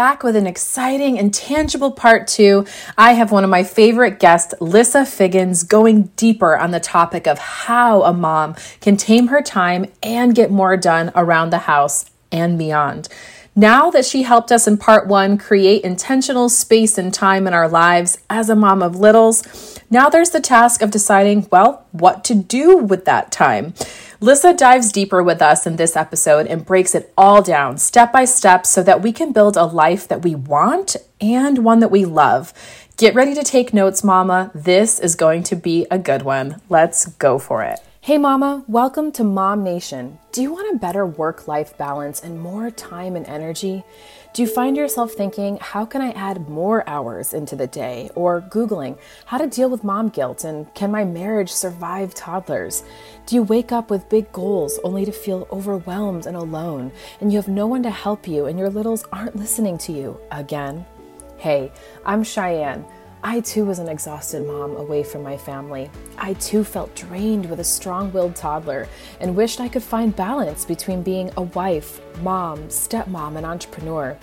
back with an exciting and tangible part two. I have one of my favorite guests, Lissa Figgins, going deeper on the topic of how a mom can tame her time and get more done around the house and beyond. Now that she helped us in part one create intentional space and time in our lives as a mom of littles, now there's the task of deciding, well, what to do with that time. Lissa dives deeper with us in this episode and breaks it all down step by step so that we can build a life that we want and one that we love. Get ready to take notes, Mama. This is going to be a good one. Let's go for it. Hey, Mama, welcome to Mom Nation. Do you want a better work life balance and more time and energy? Do you find yourself thinking, how can I add more hours into the day? Or Googling, how to deal with mom guilt and can my marriage survive toddlers? Do you wake up with big goals only to feel overwhelmed and alone and you have no one to help you and your littles aren't listening to you again? Hey, I'm Cheyanne. I too was an exhausted mom away from my family. I too felt drained with a strong willed toddler and wished I could find balance between being a wife, mom, stepmom, and entrepreneur.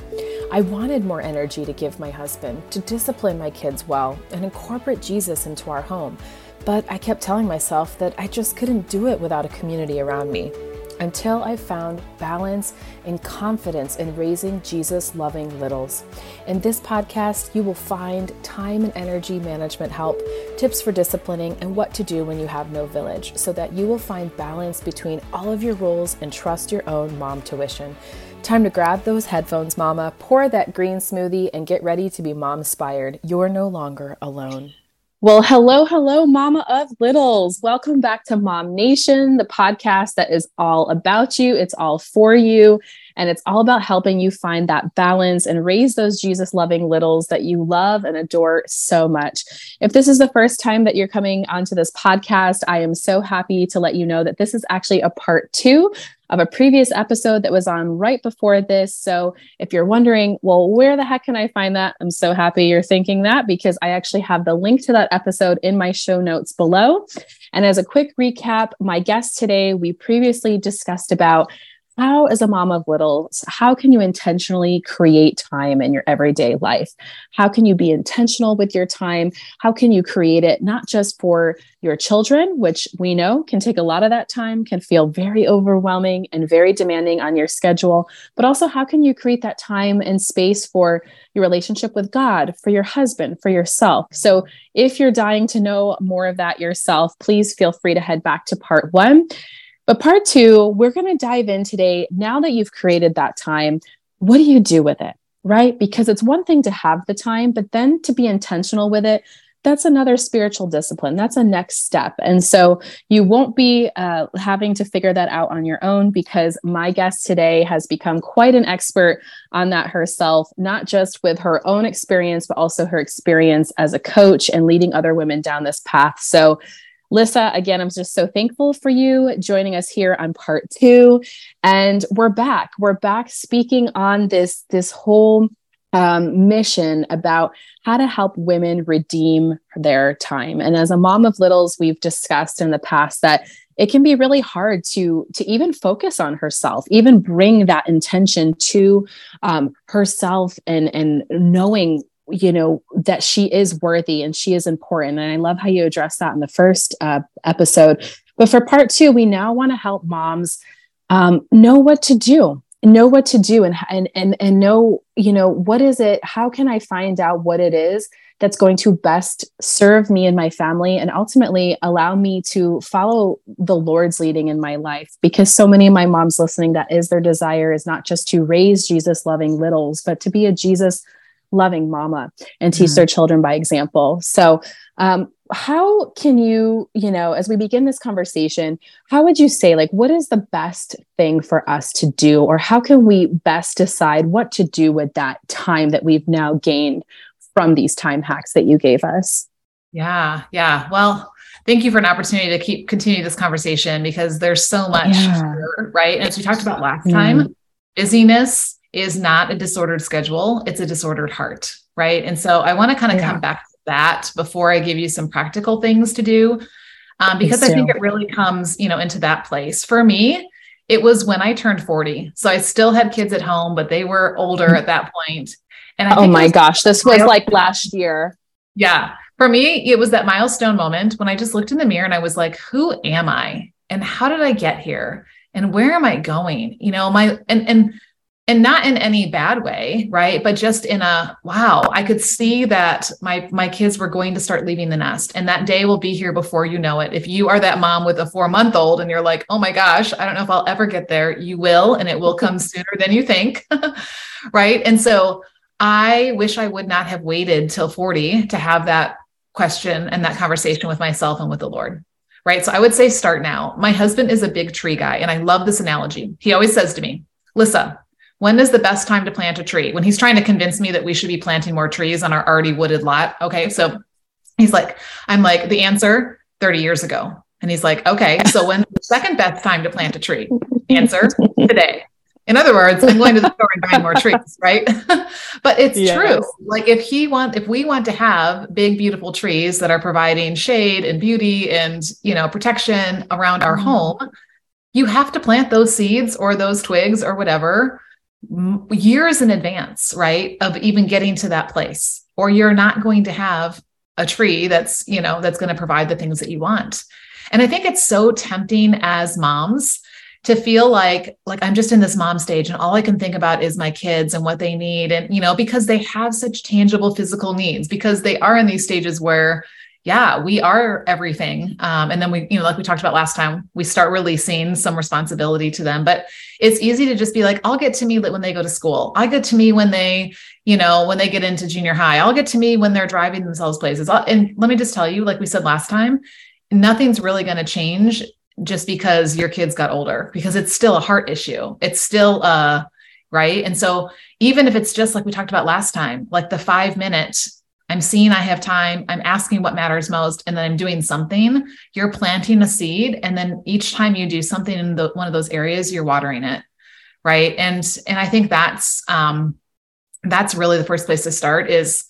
I wanted more energy to give my husband, to discipline my kids well, and incorporate Jesus into our home. But I kept telling myself that I just couldn't do it without a community around me until I found balance and confidence in raising Jesus loving littles. In this podcast, you will find time and energy management help, tips for disciplining, and what to do when you have no village so that you will find balance between all of your roles and trust your own mom tuition. Time to grab those headphones, mama, pour that green smoothie, and get ready to be mom inspired. You're no longer alone. Well, hello, hello, Mama of Littles. Welcome back to Mom Nation, the podcast that is all about you. It's all for you. And it's all about helping you find that balance and raise those Jesus loving littles that you love and adore so much. If this is the first time that you're coming onto this podcast, I am so happy to let you know that this is actually a part two of a previous episode that was on right before this. So if you're wondering, well, where the heck can I find that? I'm so happy you're thinking that because I actually have the link to that episode in my show notes below. And as a quick recap, my guest today, we previously discussed about how as a mom of littles how can you intentionally create time in your everyday life? How can you be intentional with your time? How can you create it not just for your children which we know can take a lot of that time can feel very overwhelming and very demanding on your schedule but also how can you create that time and space for your relationship with god for your husband for yourself? So if you're dying to know more of that yourself please feel free to head back to part one but part two, we're going to dive in today. Now that you've created that time, what do you do with it? Right? Because it's one thing to have the time, but then to be intentional with it, that's another spiritual discipline. That's a next step. And so you won't be uh, having to figure that out on your own because my guest today has become quite an expert on that herself, not just with her own experience, but also her experience as a coach and leading other women down this path. So Lissa, again, I'm just so thankful for you joining us here on part two. And we're back. We're back speaking on this, this whole um, mission about how to help women redeem their time. And as a mom of littles, we've discussed in the past that it can be really hard to to even focus on herself even bring that intention to um, herself and and knowing you know that she is worthy and she is important. And i love how you address that in the first uh, episode. But for part two we now want to help moms um, know what to do know what to do and, and and and know you know what is it how can i find out what it is that's going to best serve me and my family and ultimately allow me to follow the lord's leading in my life? Because so many of my moms listening that is their desire is not just to raise jesus loving littles but to be a jesus loving mama and teach mm-hmm. their children by example. So, um, how can you, you know, as we begin this conversation, how would you say, like, what is the best thing for us to do, or how can we best decide what to do with that time that we've now gained from these time hacks that you gave us? Yeah, yeah. Well, thank you for an opportunity to keep continue this conversation because there's so much, yeah. here, right? And as we talked about last time, busyness is not a disordered schedule, it's a disordered heart, right? And so I want to kind of yeah. come back to that before I give you some practical things to do. Um, because I think it really comes, you know, into that place. For me, It was when I turned 40. So I still had kids at home, but they were older at that point. And I oh my gosh, this was like last year. Yeah. For me, it was that milestone moment when I just looked in the mirror and I was like, who am I? And how did I get here? And where am I going? You know, my and and and not in any bad way right? But just in a wow i could see that my my kids were going to start leaving the nest. And that day will be here before you know it. If you are that mom with a 4 month old and you're like oh my gosh i don't know if i'll ever get there you will and it will come sooner than you think right? And so i wish i would not have waited till 40 to have that question and that conversation with myself and with the lord right? So i would say start now. My husband is a big tree guy and i love this analogy. He always says to me lissa when is the best time to plant a tree? When he's trying to convince me that we should be planting more trees on our already wooded lot. Okay. So he's like, I'm like, the answer 30 years ago. And he's like, okay, so when's the second best time to plant a tree? Answer today. In other words, I'm going to the store and buying more trees, right? but it's yes. true. Like if he want, if we want to have big, beautiful trees that are providing shade and beauty and you know protection around our mm-hmm. home, you have to plant those seeds or those twigs or whatever years in advance, right, of even getting to that place, or you're not going to have a tree that's, you know, that's going to provide the things that you want. And I think it's so tempting as moms to feel like like I'm just in this mom stage and all I can think about is my kids and what they need and you know because they have such tangible physical needs because they are in these stages where yeah, we are everything. Um, and then we, you know, like we talked about last time, we start releasing some responsibility to them. But it's easy to just be like, I'll get to me when they go to school. I get to me when they, you know, when they get into junior high. I'll get to me when they're driving themselves places. And let me just tell you, like we said last time, nothing's really going to change just because your kids got older, because it's still a heart issue. It's still uh right. And so even if it's just like we talked about last time, like the five minute I'm seeing I have time, I'm asking what matters most, and then I'm doing something, you're planting a seed. And then each time you do something in the, one of those areas, you're watering it. Right. And, and I think that's, um, that's really the first place to start is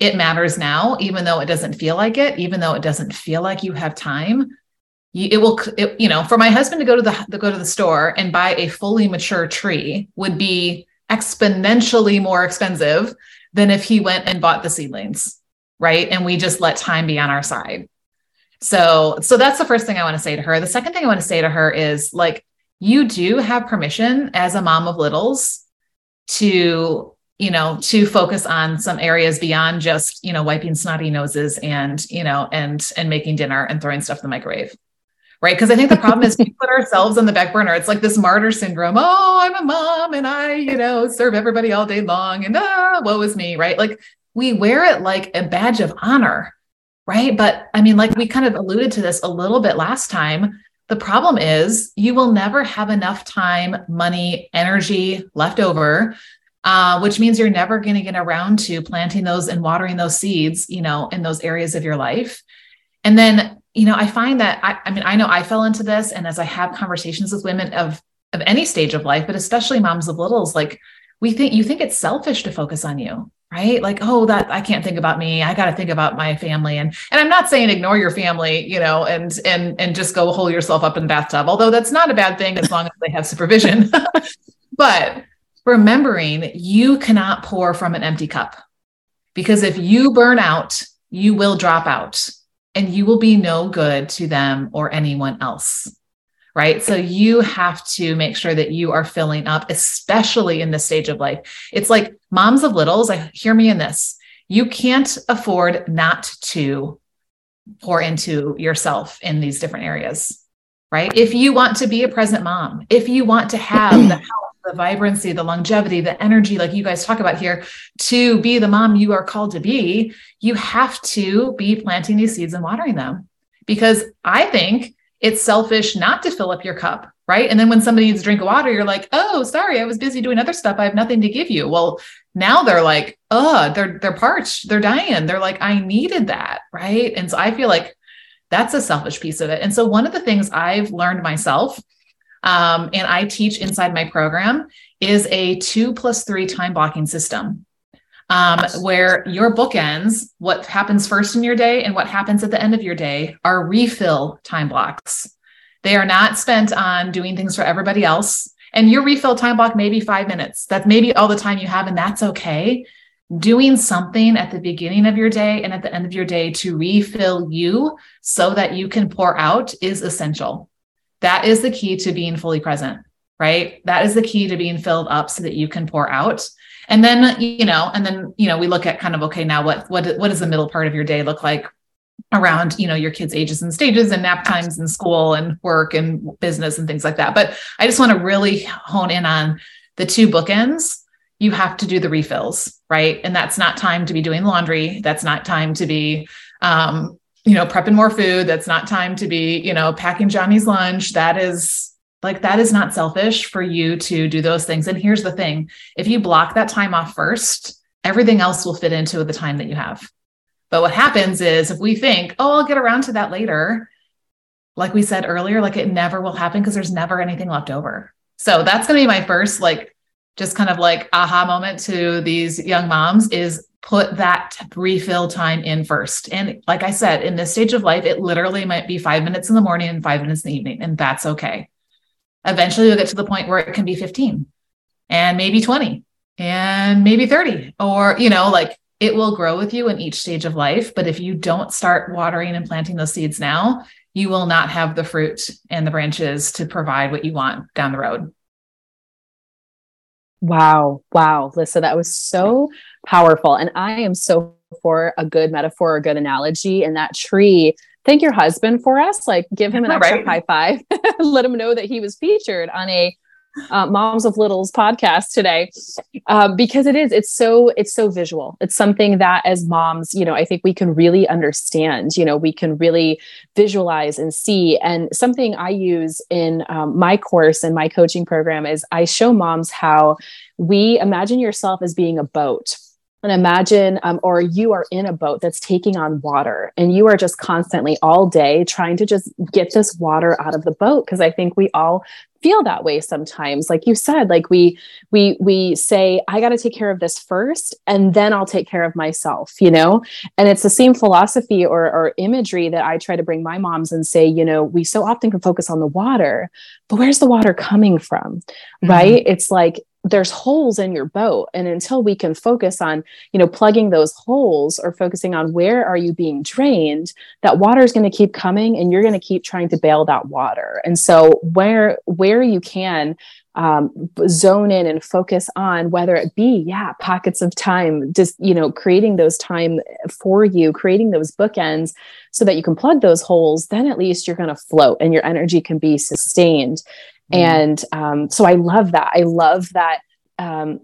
it matters now, even though it doesn't feel like it, even though it doesn't feel like you have time. You, it will, it, you know, for my husband to go to the, to go to the store and buy a fully mature tree would be exponentially more expensive than if he went and bought the seedlings, right? And we just let time be on our side. So, so that's the first thing I want to say to her. The second thing I want to say to her is like, you do have permission as a mom of littles to, you know, to focus on some areas beyond just, you know, wiping snotty noses and, you know, and, and making dinner and throwing stuff in the microwave right? Because I think the problem is we put ourselves on the back burner. It's like this martyr syndrome. Oh, I'm a mom and I, you know, serve everybody all day long and ah, woe is me, right? Like we wear it like a badge of honor, right? But I mean, like we kind of alluded to this a little bit last time. The problem is you will never have enough time, money, energy left over uh, which means you're never going to get around to planting those and watering those seeds, you know, in those areas of your life. And then you know, I find that I, I mean, I know I fell into this, and as I have conversations with women of of any stage of life, but especially moms of littles, like we think you think it's selfish to focus on you, right? Like, oh, that I can't think about me. I got to think about my family. And and I'm not saying ignore your family, you know, and and and just go hole yourself up in the bathtub. Although that's not a bad thing as long as they have supervision. but remembering you cannot pour from an empty cup. Because if you burn out, you will drop out and you will be no good to them or anyone else. Right. So you have to make sure that you are filling up, especially in this stage of life. It's like moms of littles, I hear me in this. You can't afford not to pour into yourself in these different areas. Right. If you want to be a present mom, if you want to have the health the vibrancy, the longevity, the energy, like you guys talk about here, to be the mom you are called to be, you have to be planting these seeds and watering them. Because I think it's selfish not to fill up your cup, right? And then when somebody needs a drink of water, you're like, oh, sorry, I was busy doing other stuff. I have nothing to give you. Well, now they're like, oh, they're they're parched, they're dying. They're like, I needed that, right? And so I feel like that's a selfish piece of it. And so one of the things I've learned myself um, and I teach inside my program is a two plus three time blocking system. Um, where your bookends, what happens first in your day and what happens at the end of your day, are refill time blocks. They are not spent on doing things for everybody else. And your refill time block may be five minutes. That's maybe all the time you have, and that's okay. Doing something at the beginning of your day and at the end of your day to refill you so that you can pour out is essential. That is the key to being fully present, right? That is the key to being filled up so that you can pour out. And then, you know, and then, you know, we look at kind of okay, now what what what does the middle part of your day look like? around you know your kids ages and stages and nap times and school and work and business and things like that but i just want to really hone in on the two bookends you have to do the refills right and that's not time to be doing laundry that's not time to be um, you know prepping more food. That's not time to be you know packing johnny's lunch. That is like that is not selfish for you to do those things. And here's the thing. If you block that time off first everything else will fit into the time that you have. But what happens is if we think, oh, I'll get around to that later, like we said earlier, like it never will happen because there's never anything left over. So that's going to be my first, like, just kind of like aha moment to these young moms is put that refill time in first. And like I said, in this stage of life, it literally might be five minutes in the morning and five minutes in the evening, and that's okay. Eventually, you'll get to the point where it can be 15 and maybe 20 and maybe 30, or, you know, like it will grow with you in each stage of life. But if you don't start watering and planting those seeds now, you will not have the fruit and the branches to provide what you want down the road. Wow. Wow. Lisa, that was so powerful. And I am so for a good metaphor or good analogy. And that tree, thank your husband for us. Like give him an extra right. high five. Let him know that he was featured on a uh, moms of littles podcast today um, because it is it's so it's so visual it's something that as moms you know i think we can really understand you know we can really visualize and see and something i use in um, my course and my coaching program is i show moms how we imagine yourself as being a boat and imagine um, or you are in a boat that's taking on water and you are just constantly all day trying to just get this water out of the boat. Because i think we all feel that way sometimes. Like you said like we we we say i got to take care of this first and then i'll take care of myself you know? And it's the same philosophy or, or imagery that i try to bring my moms and say you know we so often can focus on the water but where's the water coming from? Mm-hmm. right? It's like there's holes in your boat and until we can focus on you know plugging those holes or focusing on where are you being drained that water is going to keep coming and you're going to keep trying to bail that water and so where where you can um, zone in and focus on whether it be yeah pockets of time just you know creating those time for you creating those bookends so that you can plug those holes then at least you're going to float and your energy can be sustained. And um, so I love that. I love that um,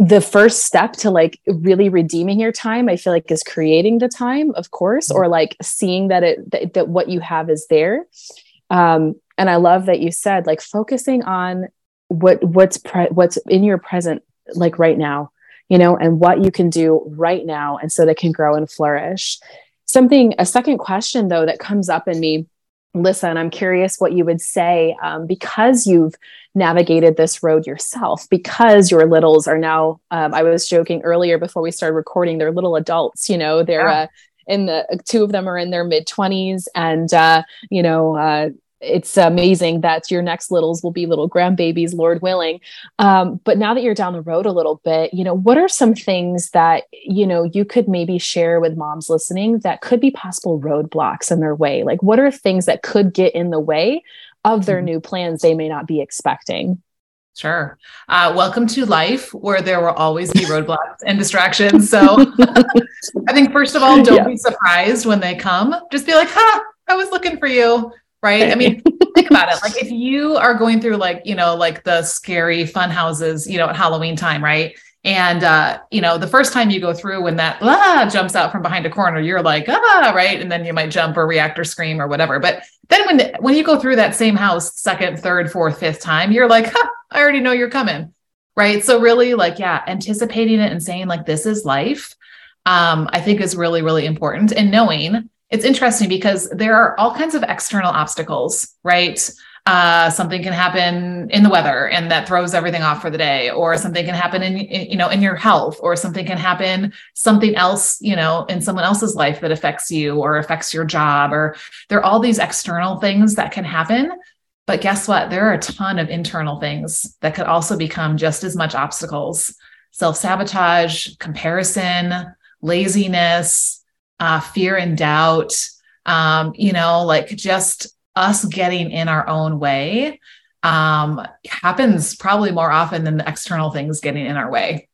the first step to like really redeeming your time i feel like is creating the time of course mm. or like seeing that it that, that what you have is there um and i love that you said like focusing on what what's pre- what's in your present like right now you know and what you can do right now and so that can grow and flourish something a second question though that comes up in me listen, I'm curious what you would say um, because you've navigated this road yourself, because your littles are now, um, I was joking earlier before we started recording, they're little adults, you know, they're yeah. uh, in the two of them are in their mid 20s and, uh, you know, uh, it's amazing that your next littles will be little grandbabies, Lord willing. Um, but now that you're down the road a little bit, you know, what are some things that, you know, you could maybe share with moms listening that could be possible roadblocks in their way? Like, what are things that could get in the way of their mm-hmm. new plans they may not be expecting? Sure. Uh, welcome to life where there will always be roadblocks and distractions. So I think, first of all, don't yeah. be surprised when they come. Just be like, ha, I was looking for you right? I mean, think about it. Like if you are going through like, you know, like the scary fun houses, you know, at Halloween time, right? And uh, you know, the first time you go through when that ah jumps out from behind a corner, you're like, ah, right. And then you might jump or react or scream or whatever. But then when when you go through that same house second, third, fourth, fifth time, you're like, huh, I already know you're coming. Right. So really like, yeah, anticipating it and saying like this is life, um, I think is really, really important. And knowing it's interesting because there are all kinds of external obstacles, right? uh, something can happen in the weather and that throws everything off for the day or something can happen in, in, you know in your health or something can happen something else you know in someone else's life that affects you or affects your job or there are all these external things that can happen. But guess what? There are a ton of internal things that could also become just as much obstacles. Self-sabotage comparison laziness uh, fear and doubt um, you know like just us getting in our own way um, happens probably more often than the external things getting in our way.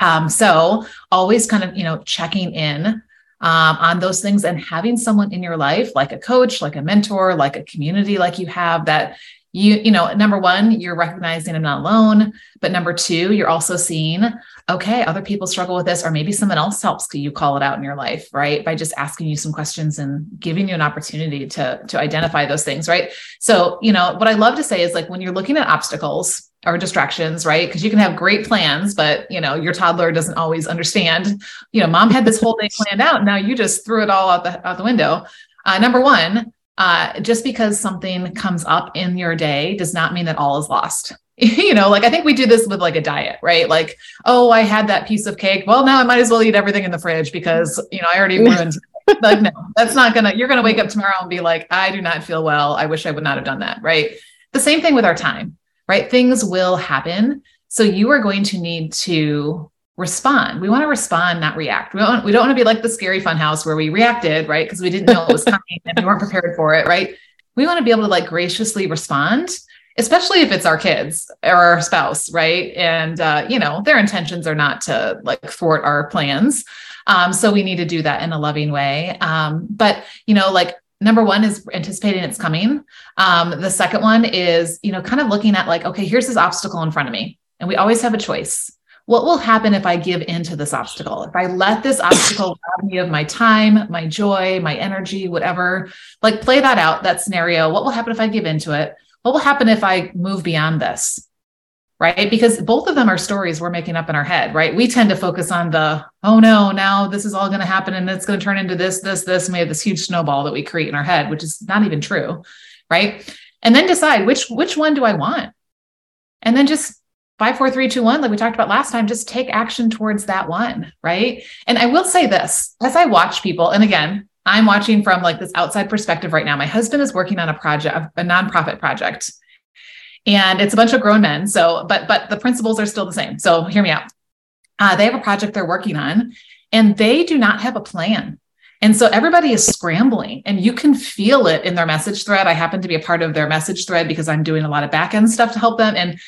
Um, so always kind of, you know, checking in um, on those things and having someone in your life, like a coach, like a mentor, like a community, like you have that you you know number one you're recognizing i'm not alone but number two you're also seeing okay other people struggle with this or maybe someone else helps you call it out in your life right? By just asking you some questions and giving you an opportunity to to identify those things right? So you know what i love to say is like when you're looking at obstacles or distractions right? Because you can have great plans but you know your toddler doesn't always understand you know mom had this whole day planned out now you just threw it all out the out the window. Uh, number one uh, just because something comes up in your day does not mean that all is lost. you know, like I think we do this with like a diet, right? Like, oh, I had that piece of cake. Well, now I might as well eat everything in the fridge because, you know, I already ruined. like, no, that's not gonna, you're gonna wake up tomorrow and be like, I do not feel well. I wish I would not have done that, right? The same thing with our time, right? Things will happen. So you are going to need to respond. We want to respond, not react. We don't, we don't want to be like the scary fun house where we reacted, right? Because we didn't know it was coming and we weren't prepared for it, right? We want to be able to like graciously respond, especially if it's our kids or our spouse, right? And uh, you know, their intentions are not to like thwart our plans. Um, so we need to do that in a loving way. Um, but you know, like number one is anticipating it's coming. Um, the second one is, you know, kind of looking at like, okay, here's this obstacle in front of me. And we always have a choice what will happen if I give into this obstacle? If I let this obstacle rob me of my time, my joy, my energy, whatever, like play that out, that scenario. What will happen if I give into it? What will happen if I move beyond this? Right. Because both of them are stories we're making up in our head, right? We tend to focus on the, oh no, now this is all going to happen and it's going to turn into this, this, this. And we have this huge snowball that we create in our head, which is not even true. Right. And then decide which which one do I want? And then just five, four, three, two, one, like we talked about last time, just take action towards that one. Right. And I will say this as I watch people, and again, I'm watching from like this outside perspective right now. My husband is working on a project, a nonprofit project, and it's a bunch of grown men. So, but but the principles are still the same. So hear me out. Uh, they have a project they're working on, and they do not have a plan. And so everybody is scrambling, and you can feel it in their message thread. I happen to be a part of their message thread because I'm doing a lot of back end stuff to help them. And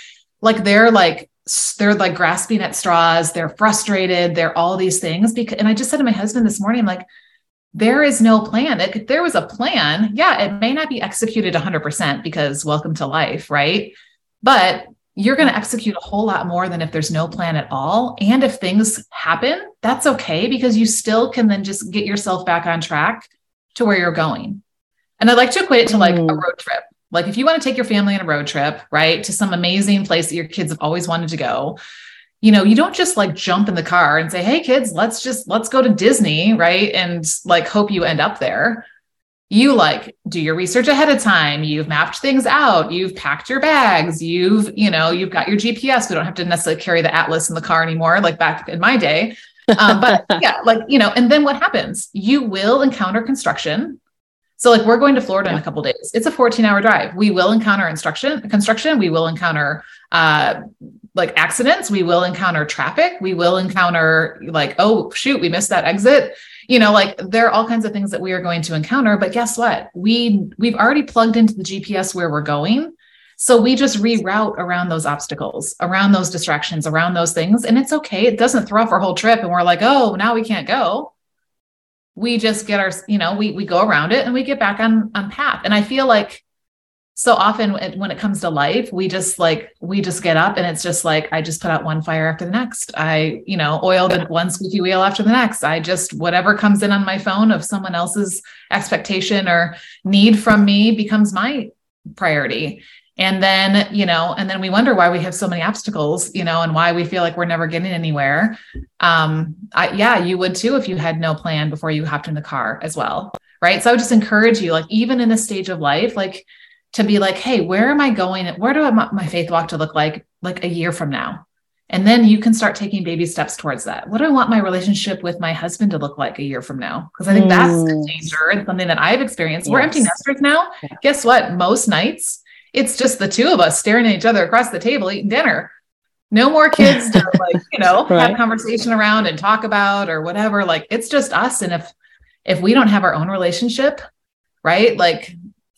like they're like they're like grasping at straws they're frustrated they're all these things because and i just said to my husband this morning like there is no plan. If there was a plan. Yeah it may not be executed 100% because welcome to life right? But you're going to execute a whole lot more than if there's no plan at all. And if things happen that's okay because you still can then just get yourself back on track to where you're going. And i'd like to equate it to like mm. a road trip like if you want to take your family on a road trip, right, to some amazing place that your kids have always wanted to go, you know, you don't just like jump in the car and say, "Hey kids, let's just let's go to Disney," right? And like hope you end up there. You like do your research ahead of time. You've mapped things out. You've packed your bags. You've, you know, you've got your GPS. We don't have to necessarily carry the atlas in the car anymore, like back in my day. Um, but yeah, like, you know, and then what happens? You will encounter construction so like we're going to Florida yeah. in a couple days. It's a 14 hour drive. We will encounter instruction construction. We will encounter uh, like accidents. We will encounter traffic. We will encounter like, oh shoot, we missed that exit. You know, like there are all kinds of things that we are going to encounter. But guess what? We we've already plugged into the GPS where we're going. So we just reroute around those obstacles, around those distractions, around those things. And it's okay. It doesn't throw off our whole trip. And we're like, oh, now we can't go we just get our you know we we go around it and we get back on on path. And i feel like so often when it comes to life we just like we just get up and it's just like i just put out one fire after the next. I you know oil the one squeaky wheel after the next. I just whatever comes in on my phone of someone else's expectation or need from me becomes my priority and then you know and then we wonder why we have so many obstacles you know and why we feel like we're never getting anywhere um I, yeah you would too if you had no plan before you hopped in the car as well right so i would just encourage you like even in this stage of life like to be like, hey, where am I going? Where do I want my faith walk to look like like a year from now? And then you can start taking baby steps towards that. What do I want my relationship with my husband to look like a year from now? Because I think mm. that's a danger and something that I've experienced. Yes. We're empty nesters now. Yeah. Guess what? Most nights, it's just the two of us staring at each other across the table eating dinner. No more kids to like, you know, right. have conversation around and talk about or whatever. Like it's just us. And if if we don't have our own relationship, right? Like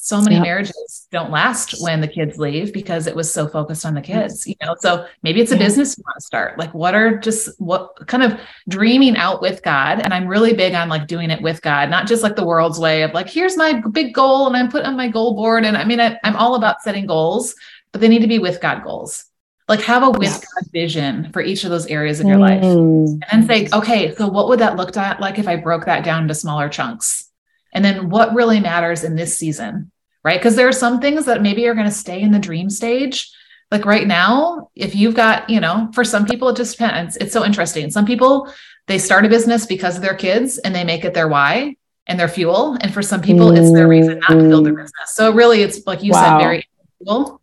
so many yep. marriages don't last when the kids leave because it was so focused on the kids you know? So maybe it's a yeah. business you want to start. Like what are just what kind of dreaming out with god and i'm really big on like doing it with god not just like the world's way of like here's my big goal and i'm put on my goal board and i mean I, am all about setting goals but they need to be with god goals. Like have a with god vision for each of those areas of your mm. life and then say okay so what would that look like if i broke that down into smaller chunks? And then what really matters in this season right? Because there are some things that maybe are going to stay in the dream stage. Like right now, if you've got, you know, for some people, it just depends. It's so interesting. Some people, they start a business because of their kids and they make it their why and their fuel. And for some people, it's their reason not to build their mm. business. So really, it's like you wow. said, very cool.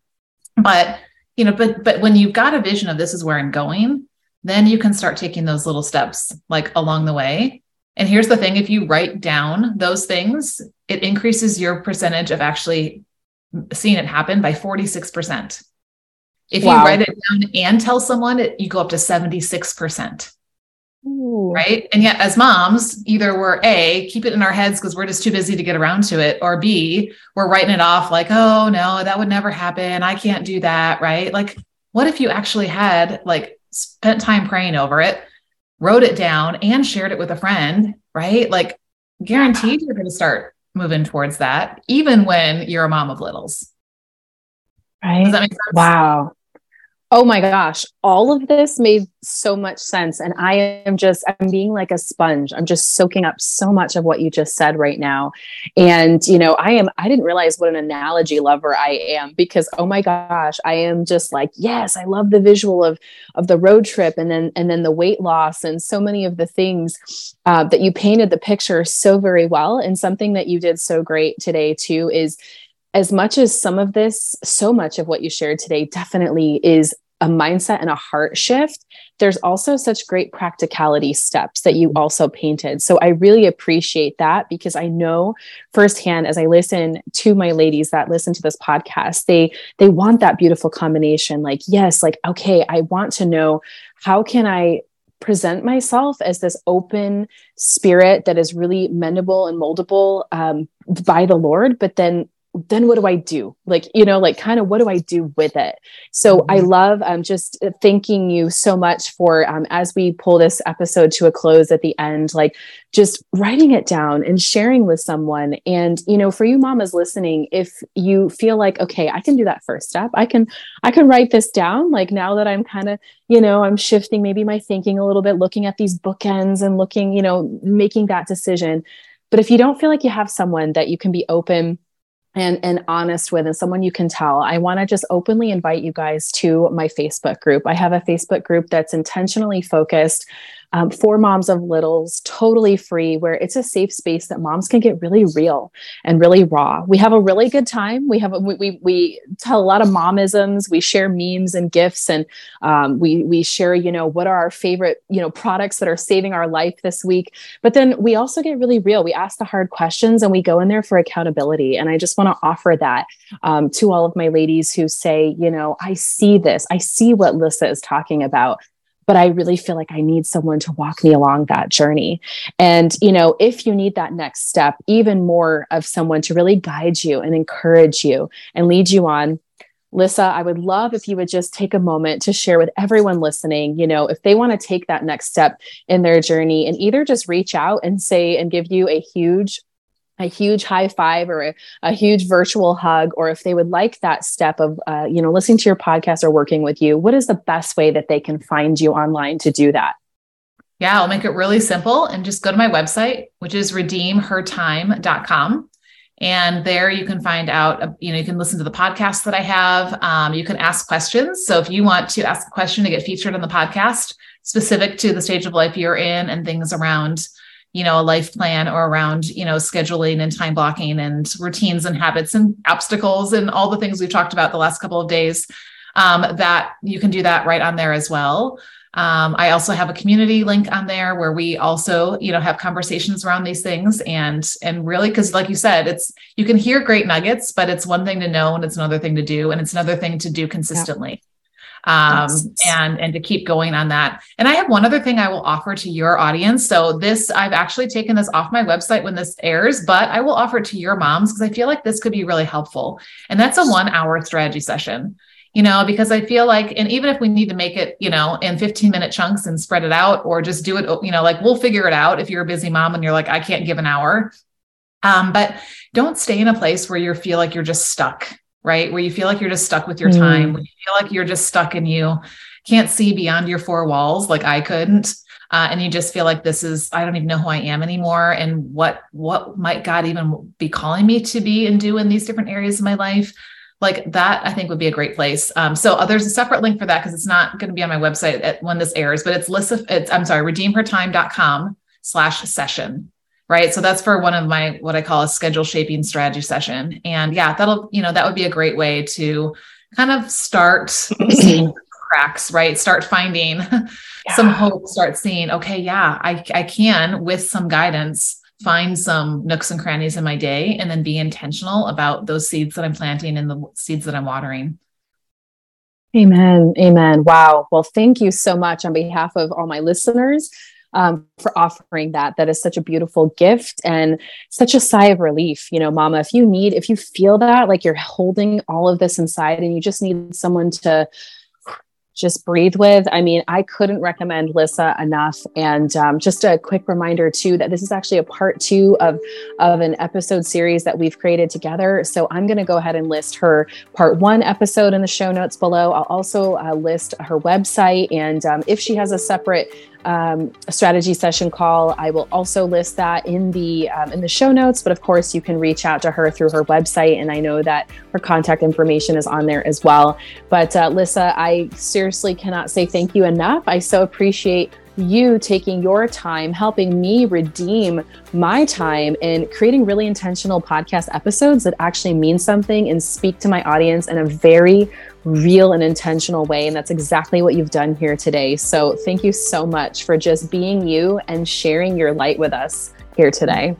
But, you know, but, but when you've got a vision of this is where I'm going, then you can start taking those little steps like along the way and here's the thing if you write down those things, it increases your percentage of actually seeing it happen by 46%. If wow. you write it down and tell someone, it, you go up to 76%. Ooh. Right. And yet, as moms, either we're A, keep it in our heads because we're just too busy to get around to it, or B, we're writing it off like, oh, no, that would never happen. I can't do that. Right. Like, what if you actually had like spent time praying over it? Wrote it down and shared it with a friend, right? Like guaranteed you're going to start moving towards that, even when you're a mom of littles. Right. Does that make sense? Wow. Oh my gosh, all of this made so much sense. And I am just, I'm being like a sponge. I'm just soaking up so much of what you just said right now. And, you know, I am, I didn't realize what an analogy lover I am because, oh my gosh, I am just like, yes, I love the visual of, of the road trip and then, and then the weight loss and so many of the things uh, that you painted the picture so very well. And something that you did so great today too is as much as some of this, so much of what you shared today definitely is a mindset and a heart shift, there's also such great practicality steps that you also painted. So I really appreciate that because I know firsthand as I listen to my ladies that listen to this podcast, they they want that beautiful combination like yes, like okay, I want to know how can I present myself as this open spirit that is really mendable and moldable um, by the Lord, but then then what do I do? Like, you know, like kind of what do I do with it? So mm-hmm. I love um, just uh, thanking you so much for um, as we pull this episode to a close at the end, like just writing it down and sharing with someone. And, you know, for you mamas listening, if you feel like, okay, I can do that first step, I can, I can write this down. Like now that I'm kind of, you know, I'm shifting maybe my thinking a little bit, looking at these bookends and looking, you know, making that decision. But if you don't feel like you have someone that you can be open and and honest with and someone you can tell i want to just openly invite you guys to my facebook group. I have a facebook group that's intentionally focused um, for moms of littles, totally free, where it's a safe space that moms can get really real and really raw. We have a really good time. We have a, we, we, we tell a lot of momisms. We share memes and gifts, and um, we we share you know what are our favorite you know products that are saving our life this week. But then we also get really real. We ask the hard questions, and we go in there for accountability. And I just want to offer that um, to all of my ladies who say, you know, I see this. I see what Lissa is talking about but I really feel like I need someone to walk me along that journey. And, you know, if you need that next step, even more of someone to really guide you and encourage you and lead you on. Lissa, I would love if you would just take a moment to share with everyone listening, you know, if they want to take that next step in their journey and either just reach out and say and give you a huge a huge high five or a, a, huge virtual hug or if they would like that step of uh, you know listening to your podcast or working with you what is the best way that they can find you online to do that? Yeah i'll make it really simple and just go to my website which is redeemhertime.com and there you can find out uh, you know you can listen to the podcast that i have. Um, you can ask questions. So if you want to ask a question to get featured on the podcast specific to the stage of life you're in and things around you know a life plan or around you know scheduling and time blocking and routines and habits and obstacles and all the things we've talked about the last couple of days um, that you can do that right on there as well um, I also have a community link on there where we also, you know, have conversations around these things and and really because like you said, it's you can hear great nuggets, but it's one thing to know and it's another thing to do and it's another thing to do consistently. Yeah. Um, yes. and and to keep going on that. And I have one other thing I will offer to your audience. So this I've actually taken this off my website when this airs, but I will offer it to your moms because I feel like this could be really helpful. And that's a one hour strategy session you know, because I feel like, and even if we need to make it, you know, in 15 minute chunks and spread it out or just do it, you know, like we'll figure it out if you're a busy mom and you're like, I can't give an hour. Um, but don't stay in a place where you feel like you're just stuck, right? Where you feel like you're just stuck with your mm. time, where you feel like you're just stuck and you can't see beyond your four walls like I couldn't. Uh, and you just feel like this is i don't even know who i am anymore and what what might god even be calling me to be and do in these different areas of my life like that i think would be a great place um, so uh, there's a separate link for that because it's not going to be on my website at, when this airs but it's list of, it's i'm sorry redeemhertime.com slash session right so that's for one of my what i call a schedule shaping strategy session and yeah that'll you know that would be a great way to kind of start seeing cracks right start finding yeah. some hope start seeing okay yeah i i can with some guidance find some nooks and crannies in my day and then be intentional about those seeds that I'm planting and the seeds that I'm watering. Amen. Amen. Wow. Well, thank you so much on behalf of all my listeners um, for offering that. That is such a beautiful gift and such a sigh of relief. You know, mama, if you need, if you feel that like you're holding all of this inside and you just need someone to just breathe with. I mean, I couldn't recommend Lissa enough. And um, just a quick reminder too that this is actually a part two of of an episode series that we've created together. So I'm going to go ahead and list her part one episode in the show notes below. I'll also uh, list her website and um, if she has a separate um, strategy session call. I will also list that in the um, in the show notes. But of course, you can reach out to her through her website, and I know that her contact information is on there as well. But uh, Lissa, I seriously cannot say thank you enough. I so appreciate you taking your time, helping me redeem my time in creating really intentional podcast episodes that actually mean something and speak to my audience in a very real and intentional way. And that's exactly what you've done here today. So thank you so much for just being you and sharing your light with us here today.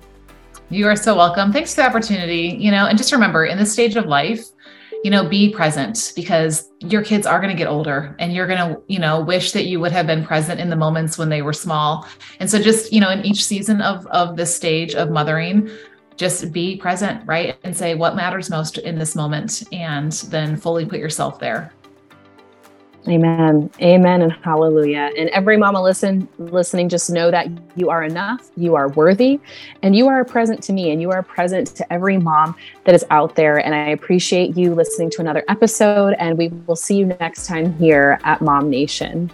You are so welcome. Thanks for the opportunity. You know, and just remember in this stage of life, you know, be present because your kids are going to get older and you're going to, you know, wish that you would have been present in the moments when they were small. And so just, you know, in each season of of this stage of mothering, just be present, right? And say what matters most in this moment and then fully put yourself there. Amen. Amen and hallelujah. And every mama listen listening just know that you are enough, you are worthy, and you are present to me and you are present to every mom that is out there and I appreciate you listening to another episode and we will see you next time here at Mom Nation.